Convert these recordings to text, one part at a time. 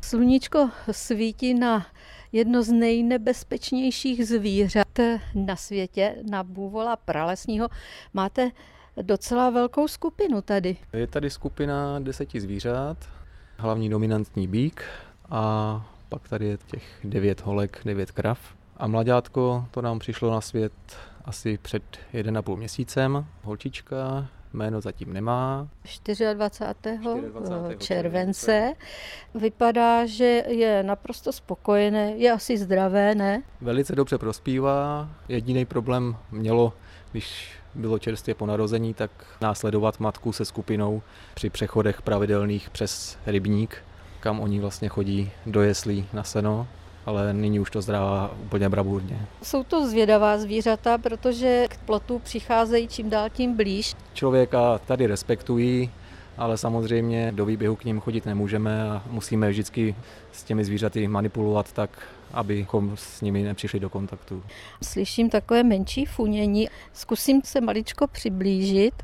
Sluníčko svítí na jedno z nejnebezpečnějších zvířat na světě, na bůvola pralesního. Máte docela velkou skupinu tady. Je tady skupina deseti zvířat, hlavní dominantní bík a pak tady je těch devět holek, devět krav. A mladátko to nám přišlo na svět asi před 1,5 měsícem. Holčička, jméno zatím nemá. 24. 24. července. Vypadá, že je naprosto spokojené, je asi zdravé, ne? Velice dobře prospívá. Jediný problém mělo, když bylo čerstvě po narození, tak následovat matku se skupinou při přechodech pravidelných přes rybník, kam oni vlastně chodí do jeslí na seno ale nyní už to zdrává úplně bravurně. Jsou to zvědavá zvířata, protože k plotu přicházejí čím dál tím blíž. Člověka tady respektují, ale samozřejmě do výběhu k ním chodit nemůžeme a musíme vždycky s těmi zvířaty manipulovat tak, abychom s nimi nepřišli do kontaktu. Slyším takové menší funění. Zkusím se maličko přiblížit.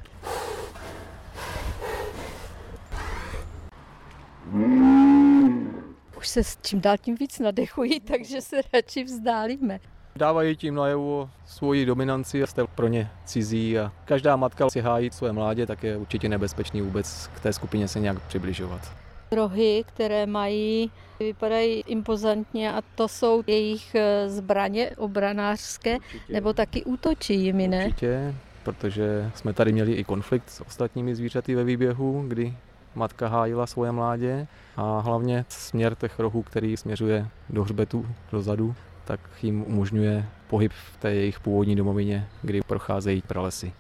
Už se s čím dál tím víc nadechují, takže se radši vzdálíme. Dávají tím najevu svoji dominanci a jste pro ně cizí a každá matka si hájí své mládě, tak je určitě nebezpečný vůbec k té skupině se nějak přibližovat. Rohy, které mají, vypadají impozantně a to jsou jejich eh, zbraně obranářské, určitě. nebo taky útočí jimi, ne? Určitě, protože jsme tady měli i konflikt s ostatními zvířaty ve výběhu, kdy matka hájila svoje mládě a hlavně směr těch rohů, který směřuje do hřbetu, dozadu, tak jim umožňuje pohyb v té jejich původní domovině, kdy procházejí pralesy.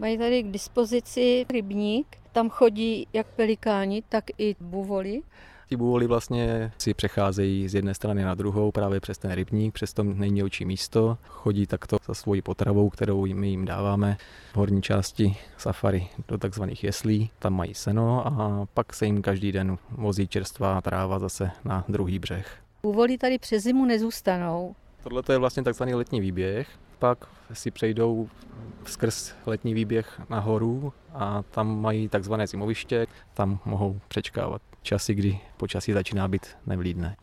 Mají tady k dispozici rybník, tam chodí jak pelikáni, tak i buvoli. Ti bůvoli vlastně si přecházejí z jedné strany na druhou právě přes ten rybník, přes to nejmělčí místo. Chodí takto za svojí potravou, kterou my jim dáváme v horní části safari do takzvaných jeslí. Tam mají seno a pak se jim každý den vozí čerstvá tráva zase na druhý břeh. Bůvoli tady přes zimu nezůstanou. Tohle je vlastně takzvaný letní výběh. Pak si přejdou skrz letní výběh nahoru a tam mají takzvané zimoviště, tam mohou přečkávat časy, kdy počasí začíná být nevlídné.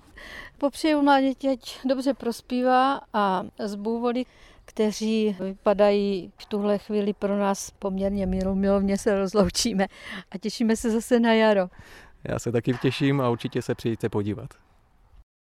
Popřeju mláděti, ať dobře prospívá a z bůvody, kteří vypadají v tuhle chvíli pro nás poměrně milovně se rozloučíme a těšíme se zase na jaro. Já se taky těším a určitě se přijďte podívat.